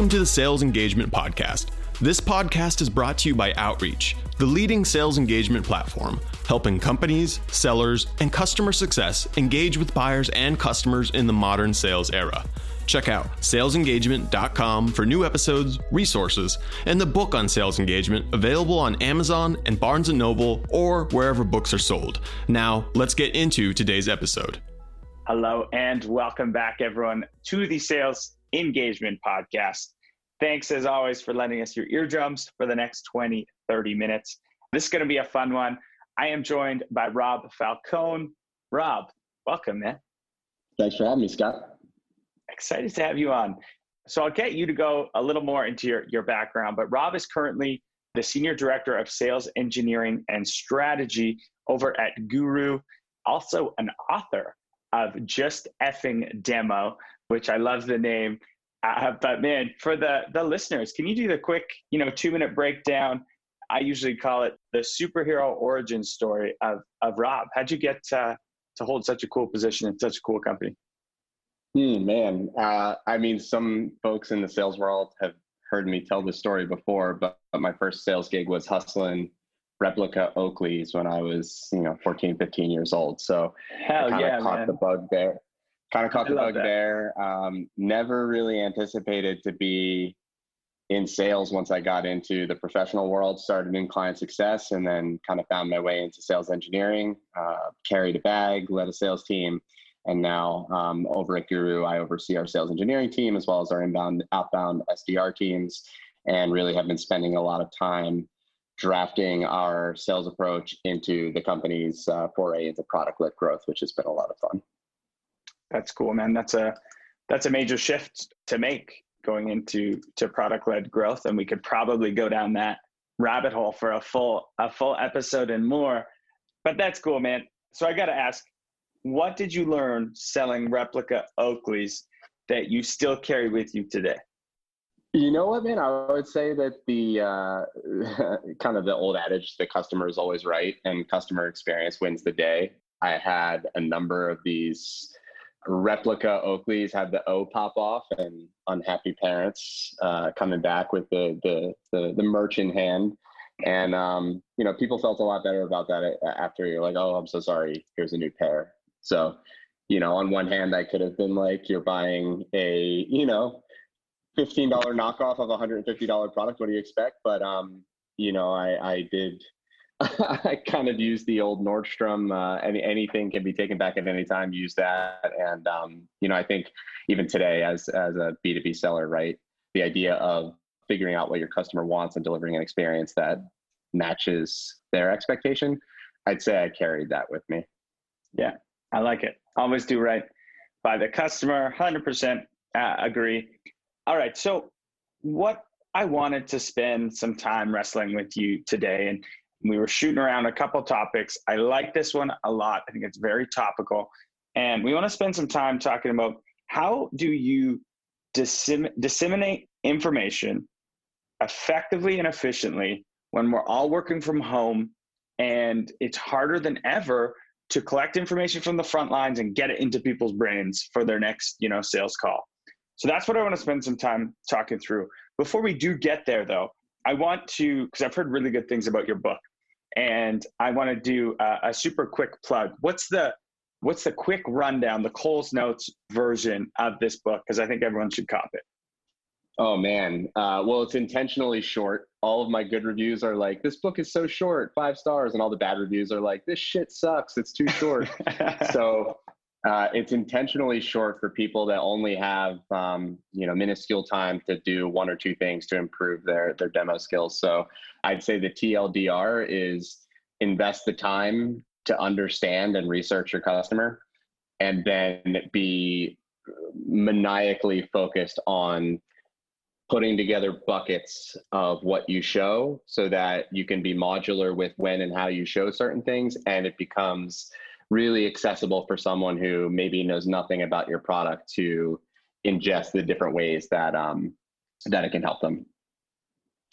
Welcome to the Sales Engagement Podcast. This podcast is brought to you by Outreach, the leading sales engagement platform, helping companies, sellers, and customer success engage with buyers and customers in the modern sales era. Check out salesengagement.com for new episodes, resources, and the book on sales engagement available on Amazon and Barnes & Noble or wherever books are sold. Now, let's get into today's episode. Hello and welcome back everyone to the Sales Engagement Podcast. Thanks as always for lending us your eardrums for the next 20, 30 minutes. This is going to be a fun one. I am joined by Rob Falcone. Rob, welcome, man. Thanks for having me, Scott excited to have you on. So I'll get you to go a little more into your, your background, but Rob is currently the Senior Director of Sales Engineering and Strategy over at Guru, also an author of Just Effing Demo, which I love the name. Uh, but man, for the, the listeners, can you do the quick, you know, two minute breakdown? I usually call it the superhero origin story of, of Rob. How'd you get uh, to hold such a cool position in such a cool company? Hmm, man, uh, I mean, some folks in the sales world have heard me tell this story before, but, but my first sales gig was hustling replica Oakleys when I was, you know, 14, 15 years old. So Hell I kind yeah, caught man. the bug there. Kind of caught the bug that. there. Um, never really anticipated to be in sales once I got into the professional world, started in client success, and then kind of found my way into sales engineering, uh, carried a bag, led a sales team. And now um, over at Guru, I oversee our sales engineering team as well as our inbound, outbound SDR teams, and really have been spending a lot of time drafting our sales approach into the company's uh, foray into product led growth, which has been a lot of fun. That's cool, man. That's a that's a major shift to make going into to product led growth, and we could probably go down that rabbit hole for a full a full episode and more. But that's cool, man. So I got to ask, what did you learn selling replica Oakleys that you still carry with you today? You know what, man? I would say that the uh, kind of the old adage, the customer is always right and customer experience wins the day. I had a number of these replica Oakleys had the O pop off and unhappy parents uh, coming back with the, the, the, the merch in hand. And, um, you know, people felt a lot better about that after you're like, oh, I'm so sorry. Here's a new pair. So, you know, on one hand, I could have been like, you're buying a, you know, $15 knockoff of a $150 product. What do you expect? But, um, you know, I, I did, I kind of use the old Nordstrom, uh, any, anything can be taken back at any time, use that. And, um, you know, I think even today as, as a B2B seller, right, the idea of figuring out what your customer wants and delivering an experience that matches their expectation, I'd say I carried that with me. Yeah, I like it. Always do right by the customer. 100% uh, agree. All right. So, what I wanted to spend some time wrestling with you today, and we were shooting around a couple topics. I like this one a lot. I think it's very topical. And we want to spend some time talking about how do you dissemin- disseminate information effectively and efficiently when we're all working from home and it's harder than ever to collect information from the front lines and get it into people's brains for their next you know sales call so that's what i want to spend some time talking through before we do get there though i want to because i've heard really good things about your book and i want to do a, a super quick plug what's the what's the quick rundown the Coles Notes version of this book because i think everyone should cop it Oh man. Uh, well, it's intentionally short. All of my good reviews are like, this book is so short, five stars. And all the bad reviews are like, this shit sucks. It's too short. so uh, it's intentionally short for people that only have, um, you know, minuscule time to do one or two things to improve their, their demo skills. So I'd say the TLDR is invest the time to understand and research your customer and then be maniacally focused on putting together buckets of what you show so that you can be modular with when and how you show certain things and it becomes really accessible for someone who maybe knows nothing about your product to ingest the different ways that um, that it can help them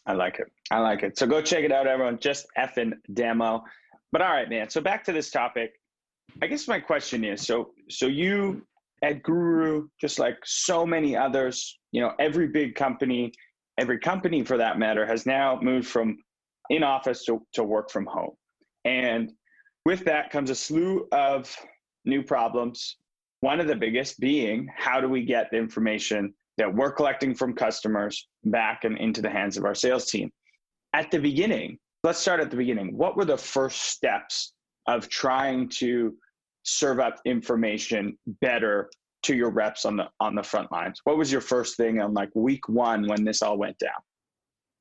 I like it. I like it. So go check it out, everyone. Just effing demo. But all right, man. So back to this topic. I guess my question is: so so you at Guru, just like so many others, you know, every big company, every company for that matter, has now moved from in office to, to work from home. And with that comes a slew of new problems. One of the biggest being how do we get the information that we're collecting from customers back and into the hands of our sales team? At the beginning, let's start at the beginning. What were the first steps of trying to serve up information better to your reps on the on the front lines? What was your first thing on like week one when this all went down?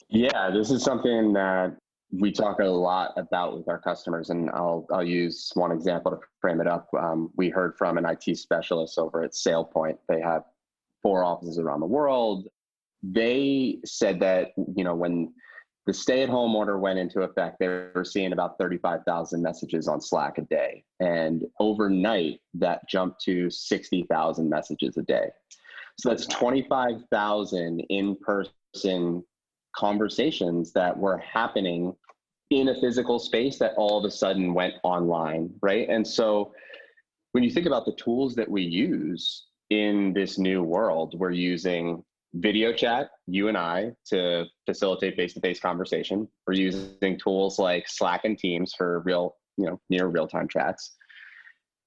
Yeah, this is something that we talk a lot about with our customers, and I'll I'll use one example to frame it up. Um, we heard from an IT specialist over at SailPoint. They have four offices around the world. They said that you know when the stay-at-home order went into effect, they were seeing about 35,000 messages on Slack a day, and overnight that jumped to 60,000 messages a day. So that's 25,000 in-person conversations that were happening in a physical space that all of a sudden went online, right? And so when you think about the tools that we use in this new world, we're using video chat, you and I, to facilitate face-to-face conversation. We're using tools like Slack and Teams for real, you know, near real-time chats.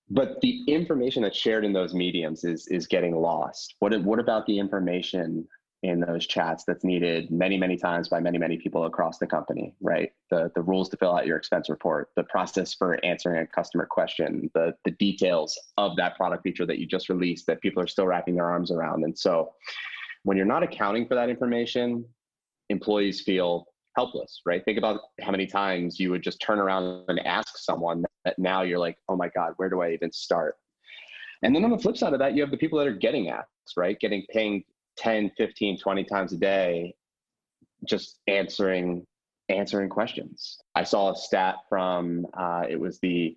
But the information that's shared in those mediums is is getting lost. What what about the information in those chats that's needed many many times by many many people across the company right? The the rules to fill out your expense report the process for answering a customer question the the details of that product feature that you just released that people are still wrapping their arms around. And so when you're not accounting for that information employees feel helpless right? Think about how many times you would just turn around and ask someone that now you're like oh my god where do i even start? And then on the flip side of that you have the people that are getting asked right? Getting pinged 10 15 20 times a day just answering answering questions. I saw a stat from uh, it was the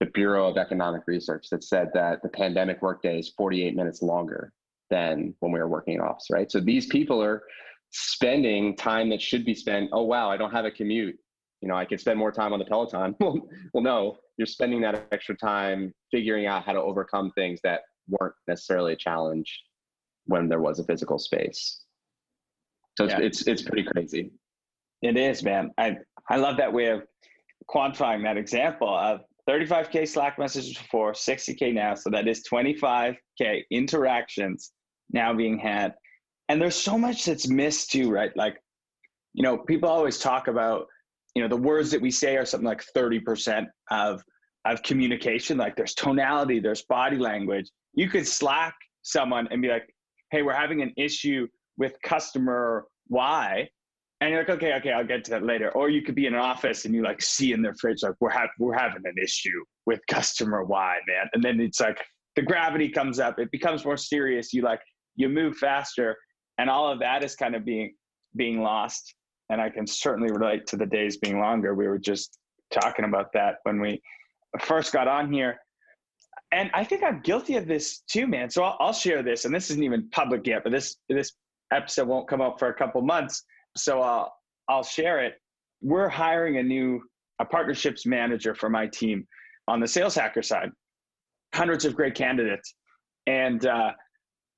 the bureau of economic research that said that the pandemic workday is 48 minutes longer than when we were working in office right? So these people are spending time that should be spent oh wow i don't have a commute. You know i could spend more time on the peloton. Well no you're spending that extra time figuring out how to overcome things that weren't necessarily a challenge when there was a physical space. So it's, yeah. it's, it's pretty crazy. It is, man. I I love that way of quantifying that example of 35k Slack messages before, 60k now. So that is 25k interactions now being had, and there's so much that's missed too, right? Like, you know, people always talk about, you know, the words that we say are something like 30% of of communication. Like, there's tonality, there's body language. You could Slack someone and be like, hey, we're having an issue with customer Y. And you're like, okay, okay, I'll get to that later. Or you could be in an office and you like see in their fridge, like, we're, ha- we're having an issue with customer Y, man. And then it's like the gravity comes up, it becomes more serious. You like, you move faster. And all of that is kind of being being lost. And I can certainly relate to the days being longer. We were just talking about that when we first got on here and I think I'm guilty of this too, man. So I'll, I'll, share this, and this isn't even public yet, but this this episode won't come up for a couple months, so I'll I'll share it. We're hiring a new a partnerships manager for my team on the sales hacker side. Hundreds of great candidates, and uh,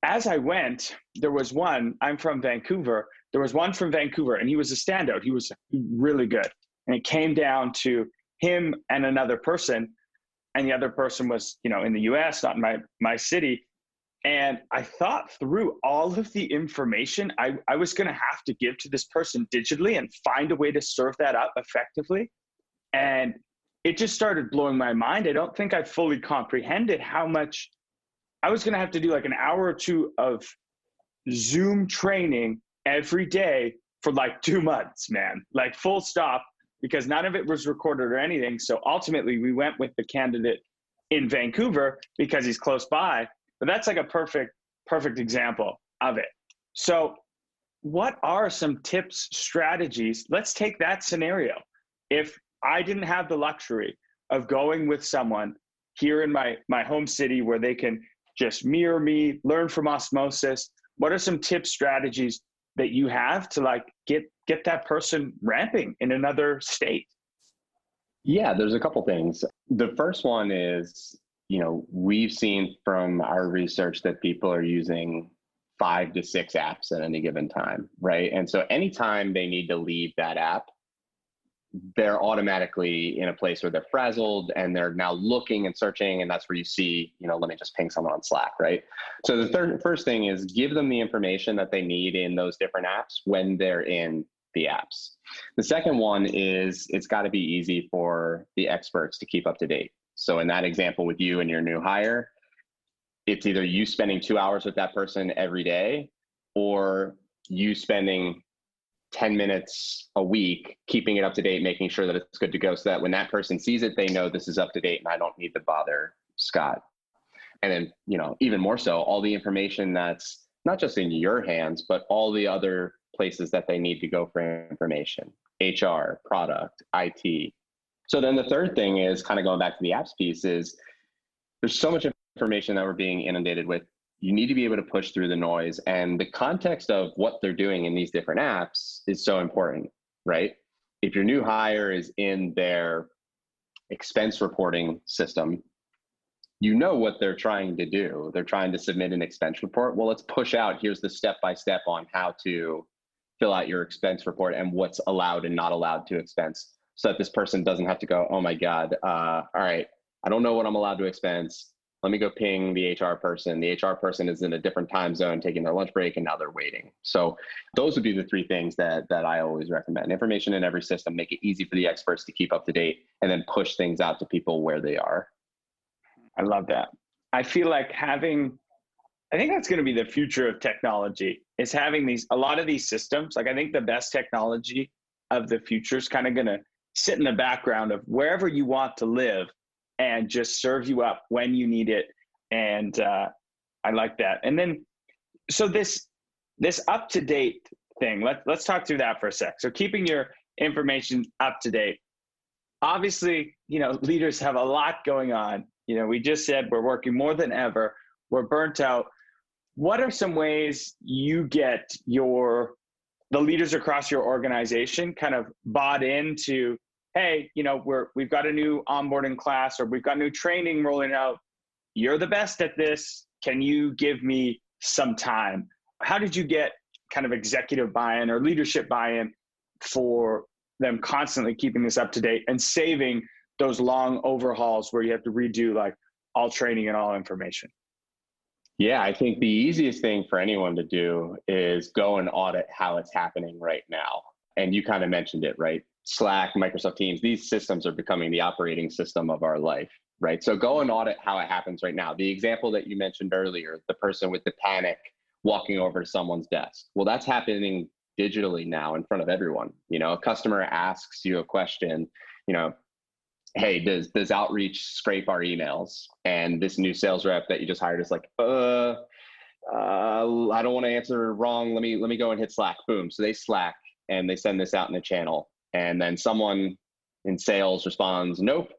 as I went, there was one. I'm from Vancouver. There was one from Vancouver, and he was a standout. He was really good, and it came down to him and another person and the other person was you know in the us not in my my city. And i thought through all of the information i, I was going to have to give to this person digitally and find a way to serve that up effectively. And it just started blowing my mind. I don't think i fully comprehended how much i was going to have to do like an hour or two of zoom training every day for like two months man. Like full stop because none of it was recorded or anything. So ultimately, we went with the candidate in Vancouver because he's close by. But that's like a perfect, perfect example of it. So, what are some tips, strategies? Let's take that scenario. If I didn't have the luxury of going with someone here in my my home city where they can just mirror me, learn from osmosis, what are some tips, strategies that you have to like get get that person ramping in another state? Yeah, there's a couple things. The first one is you know, we've seen from our research that people are using five to six apps at any given time, right? And so anytime they need to leave that app, they're automatically in a place where they're frazzled and they're now looking and searching and that's where you see you know let me just ping someone on slack right? So the third first thing is give them the information that they need in those different apps when they're in the apps. The second one is it's got to be easy for the experts to keep up to date. So in that example with you and your new hire it's either you spending two hours with that person every day or you spending 10 minutes a week, keeping it up to date, making sure that it's good to go so that when that person sees it, they know this is up to date and I don't need to bother Scott. And then, you know, even more so, all the information that's not just in your hands, but all the other places that they need to go for information HR, product, IT. So then the third thing is kind of going back to the apps piece is there's so much information that we're being inundated with you need to be able to push through the noise and the context of what they're doing in these different apps is so important right? If your new hire is in their expense reporting system you know what they're trying to do. They're trying to submit an expense report. Well let's push out. Here's the step by step on how to fill out your expense report and what's allowed and not allowed to expense so that this person doesn't have to go oh my god uh, all right i don't know what i'm allowed to expense let me go ping the HR person. The HR person is in a different time zone taking their lunch break and now they're waiting. So those would be the three things that that I always recommend. Information in every system, make it easy for the experts to keep up to date and then push things out to people where they are. I love that. I feel like having I think that's going to be the future of technology is having these a lot of these systems. Like I think the best technology of the future is kind of going to sit in the background of wherever you want to live and just serve you up when you need it. And uh, I like that. And then, so this this up to date thing. Let let's talk through that for a sec. So keeping your information up to date. Obviously, you know leaders have a lot going on. You know, we just said we're working more than ever. We're burnt out. What are some ways you get your the leaders across your organization kind of bought into hey, you know, we're we've got a new onboarding class or we've got new training rolling out. You're the best at this. Can you give me some time? How did you get kind of executive buy-in or leadership buy-in for them constantly keeping this up to date and saving those long overhauls where you have to redo like all training and all information? Yeah, I think the easiest thing for anyone to do is go and audit how it's happening right now. And you kind of mentioned it, right? Slack, Microsoft Teams, these systems are becoming the operating system of our life, right? So go and audit how it happens right now. The example that you mentioned earlier, the person with the panic walking over to someone's desk. Well, that's happening digitally now in front of everyone. You know, a customer asks you a question, you know, hey, does does outreach scrape our emails? And this new sales rep that you just hired is like, uh, uh, I don't want to answer wrong. Let me let me go and hit Slack. Boom. So they Slack and they send this out in the channel and then someone in sales responds nope.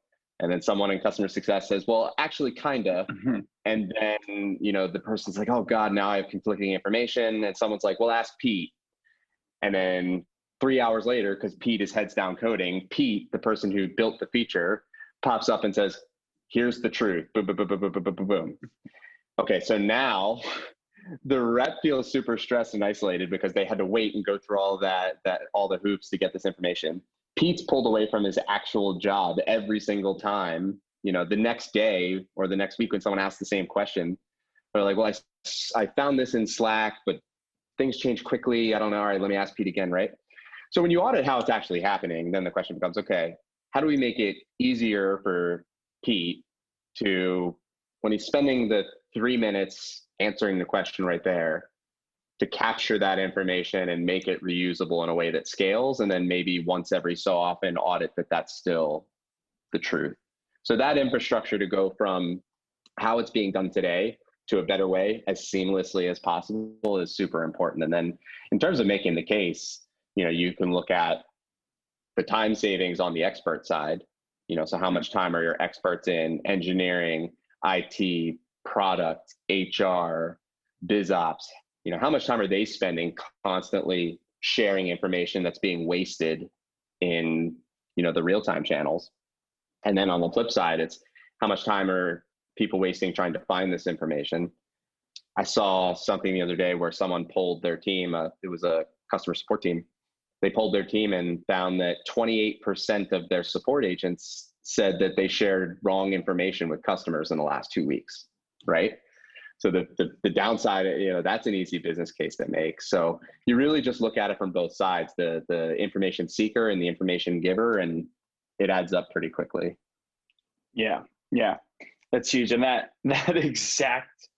And then someone in customer success says well actually kinda. Mm-hmm. and then you know the person's like oh god now i have conflicting information. And someone's like well ask pete. And then three hours later because pete is heads down coding pete the person who built the feature pops up and says here's the truth. Boom boom boom boom boom boom boom, boom. okay so now the rep feels super stressed and isolated because they had to wait and go through all that that all the hoops to get this information. Pete's pulled away from his actual job every single time. You know, the next day or the next week when someone asks the same question, they're like, "Well, I I found this in Slack, but things change quickly. I don't know. All right, let me ask Pete again, right?" So when you audit how it's actually happening, then the question becomes, okay, how do we make it easier for Pete to when he's spending the three minutes answering the question right there to capture that information and make it reusable in a way that scales and then maybe once every so often audit that that's still the truth. So that infrastructure to go from how it's being done today to a better way as seamlessly as possible is super important. And then in terms of making the case you know you can look at the time savings on the expert side. You know so how much time are your experts in engineering it product, HR, biz ops, you know, how much time are they spending constantly sharing information that's being wasted in, you know, the real-time channels? And then on the flip side, it's how much time are people wasting trying to find this information. I saw something the other day where someone pulled their team. Uh, it was a customer support team. They pulled their team and found that 28% of their support agents said that they shared wrong information with customers in the last two weeks, right? So the, the, the downside, you know, that's an easy business case to make. So you really just look at it from both sides, the the information seeker and the information giver, and it adds up pretty quickly. Yeah, yeah, that's huge. And that that exact,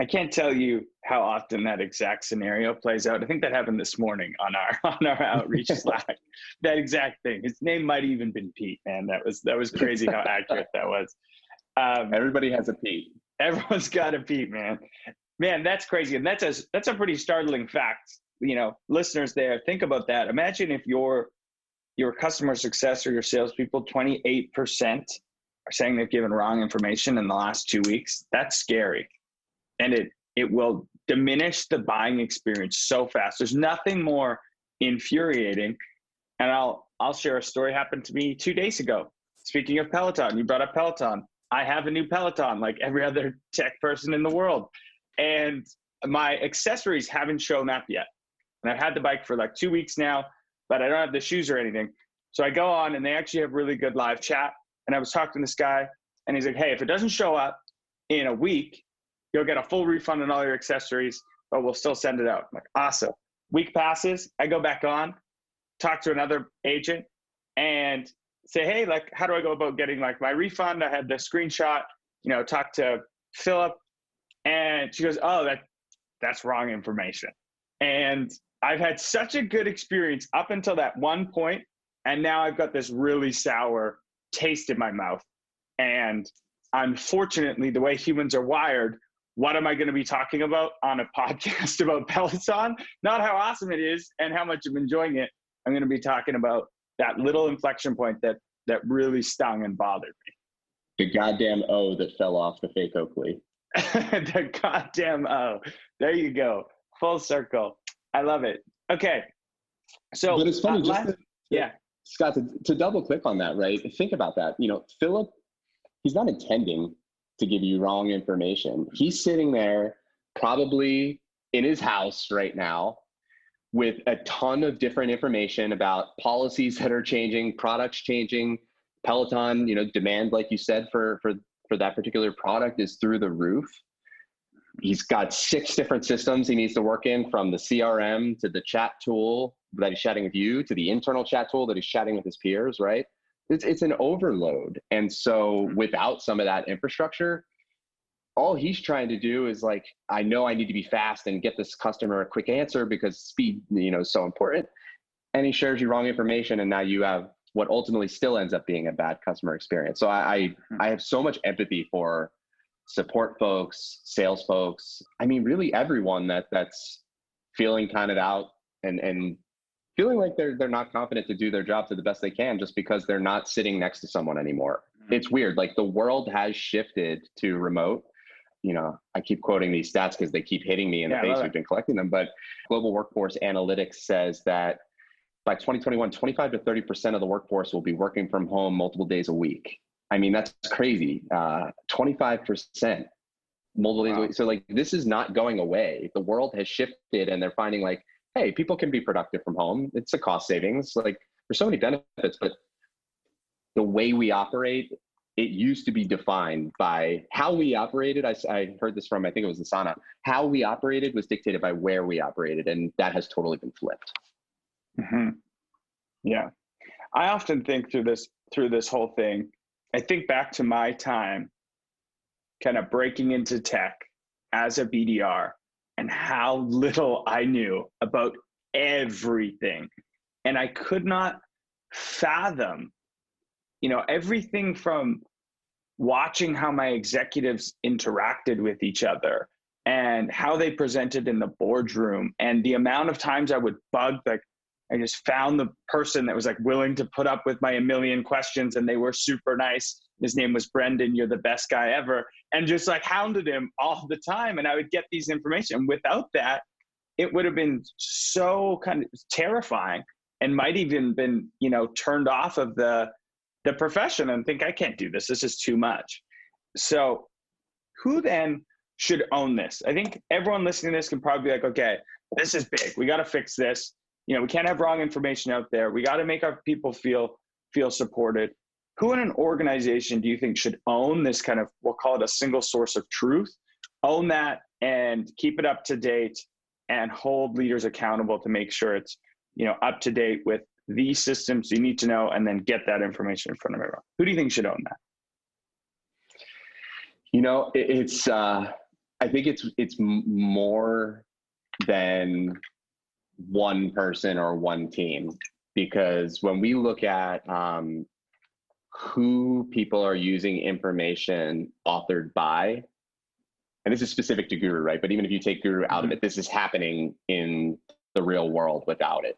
I can't tell you how often that exact scenario plays out. I think that happened this morning on our on our outreach Slack. That exact thing. His name might even been Pete. Man, that was that was crazy how accurate that was. Um, Everybody has a Pete. Everyone's got a Pete, man. Man, that's crazy, and that's a that's a pretty startling fact. You know, listeners, there, think about that. Imagine if your your customer success or your salespeople, twenty eight percent are saying they've given wrong information in the last two weeks. That's scary, and it it will diminish the buying experience so fast. There's nothing more infuriating, and I'll I'll share a story happened to me two days ago. Speaking of Peloton, you brought up Peloton. I have a new Peloton like every other tech person in the world. And my accessories haven't shown up yet. And I've had the bike for like two weeks now, but I don't have the shoes or anything. So I go on and they actually have really good live chat. And I was talking to this guy and he's like, hey, if it doesn't show up in a week, you'll get a full refund on all your accessories, but we'll still send it out. I'm like, awesome. Week passes, I go back on, talk to another agent, and say, hey, like, how do I go about getting like my refund? I had the screenshot, you know, talk to Philip, and she goes, oh, that that's wrong information. And I've had such a good experience up until that one point, and now I've got this really sour taste in my mouth. And unfortunately, the way humans are wired, what am I going to be talking about on a podcast about Peloton? Not how awesome it is and how much I'm enjoying it. I'm going to be talking about that little inflection point that that really stung and bothered me. The goddamn O that fell off the fake Oakley. the goddamn O. There you go. Full circle. I love it. Okay. So, but it's funny, uh, just last, to, yeah. Scott, to, to double click on that, right? Think about that. You know, Philip, he's not intending to give you wrong information. He's sitting there probably in his house right now with a ton of different information about policies that are changing, products changing. Peloton, you know, demand, like you said, for for for that particular product is through the roof. He's got six different systems he needs to work in, from the CRM to the chat tool that he's chatting with you to the internal chat tool that he's chatting with his peers. Right? It's it's an overload, and so mm-hmm. without some of that infrastructure, all he's trying to do is like i know i need to be fast and get this customer a quick answer because speed you know is so important and he shares you wrong information and now you have what ultimately still ends up being a bad customer experience so i i, hmm. I have so much empathy for support folks sales folks i mean really everyone that that's feeling kind of out and and feeling like they're they're not confident to do their job to the best they can just because they're not sitting next to someone anymore hmm. it's weird like the world has shifted to remote you know, I keep quoting these stats because they keep hitting me in yeah, the face. We've been collecting them, but Global Workforce Analytics says that by 2021, 25 to 30% of the workforce will be working from home multiple days a week. I mean, that's crazy. Uh, 25% multiple days a week. So, like, this is not going away. The world has shifted and they're finding, like, hey, people can be productive from home. It's a cost savings. Like, there's so many benefits, but the way we operate it used to be defined by how we operated. I, I heard this from, I think it was Asana. How we operated was dictated by where we operated, and that has totally been flipped. Mm-hmm. Yeah, I often think through this through this whole thing. I think back to my time, kind of breaking into tech as a BDR, and how little I knew about everything, and I could not fathom you know everything from watching how my executives interacted with each other and how they presented in the boardroom and the amount of times I would bug like I just found the person that was like willing to put up with my a million questions and they were super nice. His name was Brendan, you're the best guy ever. And just like hounded him all the time. And I would get these information. Without that, it would have been so kind of terrifying and might even been, you know, turned off of the the profession and think I can't do this. This is too much. So who then should own this? I think everyone listening to this can probably be like, okay, this is big. We got to fix this. You know, we can't have wrong information out there. We got to make our people feel feel supported. Who in an organization do you think should own this kind of we'll call it a single source of truth? Own that and keep it up to date and hold leaders accountable to make sure it's you know up to date with these systems you need to know and then get that information in front of everyone. Who do you think should own that? You know it's uh i think it's it's more than one person or one team because when we look at um, who people are using information authored by and this is specific to guru right? But even if you take guru out mm-hmm. of it this is happening in the real world without it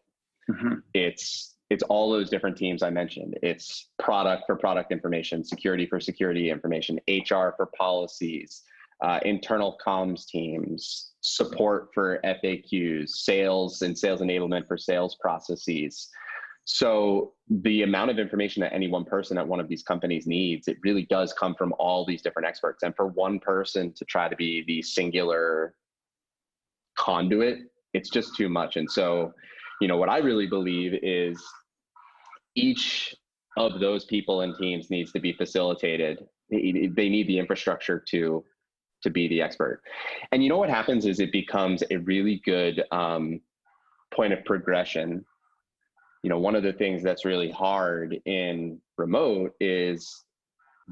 mm-hmm. it's it's all those different teams i mentioned it's product for product information security for security information hr for policies uh, internal comms teams support for faqs sales and sales enablement for sales processes so the amount of information that any one person at one of these companies needs, it really does come from all these different experts. And for one person to try to be the singular conduit, it's just too much. And so, you know, what I really believe is each of those people and teams needs to be facilitated. They need the infrastructure to to be the expert. And you know what happens is it becomes a really good um, point of progression you know one of the things that's really hard in remote is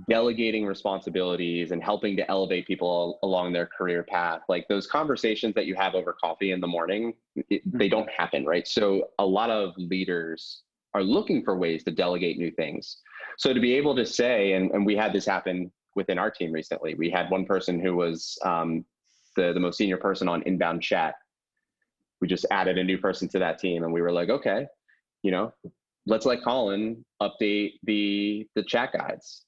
delegating responsibilities and helping to elevate people along their career path. Like those conversations that you have over coffee in the morning it, they don't happen right? So a lot of leaders are looking for ways to delegate new things. So to be able to say and, and we had this happen within our team recently. We had one person who was um, the, the most senior person on inbound chat. We just added a new person to that team and we were like okay you know, let's let Colin update the the chat guides.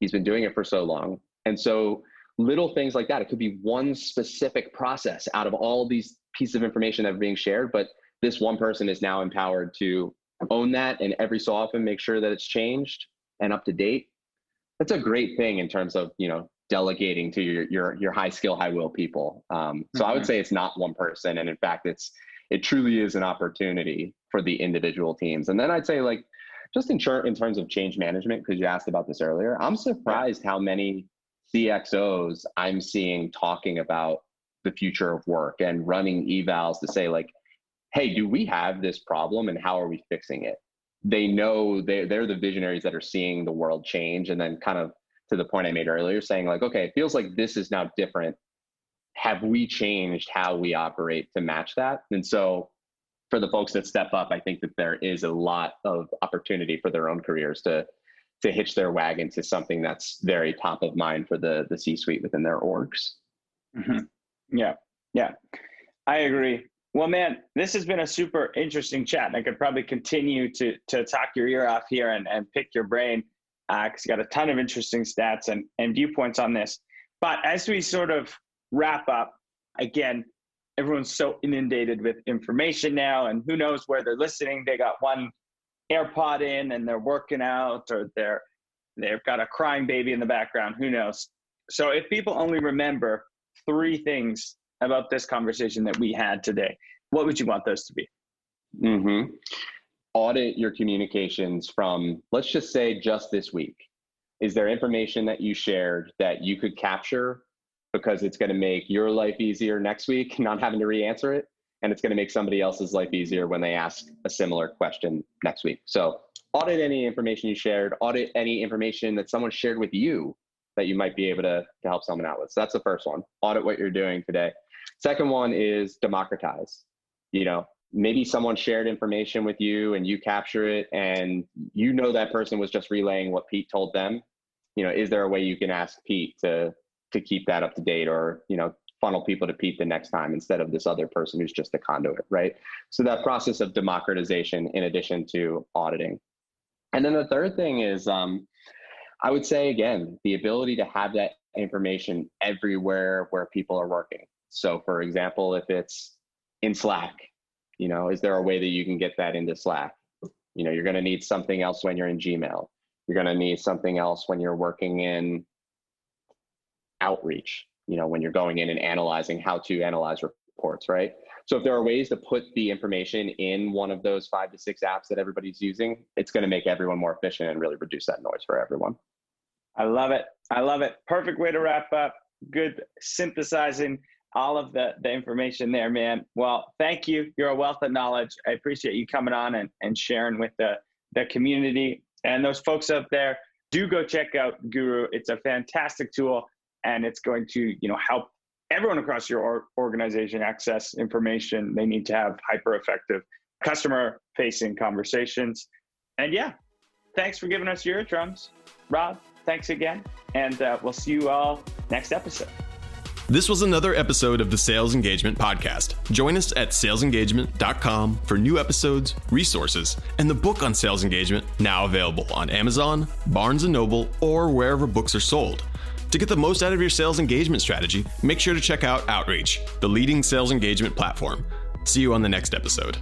He's been doing it for so long. And so little things like that. It could be one specific process out of all these pieces of information that are being shared, but this one person is now empowered to own that and every so often make sure that it's changed and up to date. That's a great thing in terms of, you know, delegating to your your your high skill, high will people. Um, so mm-hmm. I would mm-hmm. say it's not one person, and in fact, it's it truly is an opportunity for the individual teams. And then I'd say like just in, in terms of change management, because you asked about this earlier, I'm surprised how many CXOs I'm seeing talking about the future of work and running evals to say like, hey, do we have this problem and how are we fixing it? They know they they're the visionaries that are seeing the world change and then kind of to the point I made earlier, saying like, okay, it feels like this is now different have we changed how we operate to match that? And so for the folks that step up, I think that there is a lot of opportunity for their own careers to to hitch their wagon to something that's very top of mind for the the C suite within their orgs. Mm-hmm. Yeah, yeah, I agree. Well, man, this has been a super interesting chat, and I could probably continue to to talk your ear off here and and pick your brain because uh, you got a ton of interesting stats and and viewpoints on this. But as we sort of wrap up, again, everyone's so inundated with information now, and who knows where they're listening. They got one AirPod in and they're working out, or they're they've got a crying baby in the background. Who knows? So if people only remember three things about this conversation that we had today, what would you want those to be? Mm-hmm. Audit your communications from, let's just say, just this week. Is there information that you shared that you could capture because it's going to make your life easier next week, not having to re-answer it. And it's going to make somebody else's life easier when they ask a similar question next week. So audit any information you shared, audit any information that someone shared with you that you might be able to, to help someone out with. So that's the first one. Audit what you're doing today. Second one is democratize. You know, maybe someone shared information with you and you capture it and you know that person was just relaying what Pete told them. You know, is there a way you can ask Pete to to keep that up to date or you know funnel people to Pete the next time instead of this other person who's just a conduit, right? So that process of democratization in addition to auditing. And then the third thing is, um, I would say again, the ability to have that information everywhere where people are working. So for example, if it's in Slack, you know, is there a way that you can get that into Slack? You know, you're going to need something else when you're in Gmail. You're going to need something else when you're working in outreach, you know, when you're going in and analyzing how to analyze reports, right? So if there are ways to put the information in one of those five to six apps that everybody's using, it's going to make everyone more efficient and really reduce that noise for everyone. I love it. I love it. Perfect way to wrap up. Good synthesizing all of the, the information there, man. Well, thank you. You're a wealth of knowledge. I appreciate you coming on and, and sharing with the, the community and those folks out there. Do go check out Guru. It's a fantastic tool and it's going to, you know, help everyone across your organization access information. They need to have hyper effective customer facing conversations. And yeah, thanks for giving us your drums. Rob, thanks again. And uh, we'll see you all next episode. This was another episode of the Sales Engagement Podcast. Join us at salesengagement.com for new episodes, resources, and the book on sales engagement now available on Amazon, Barnes & Noble, or wherever books are sold. To get the most out of your sales engagement strategy, make sure to check out Outreach, the leading sales engagement platform. See you on the next episode.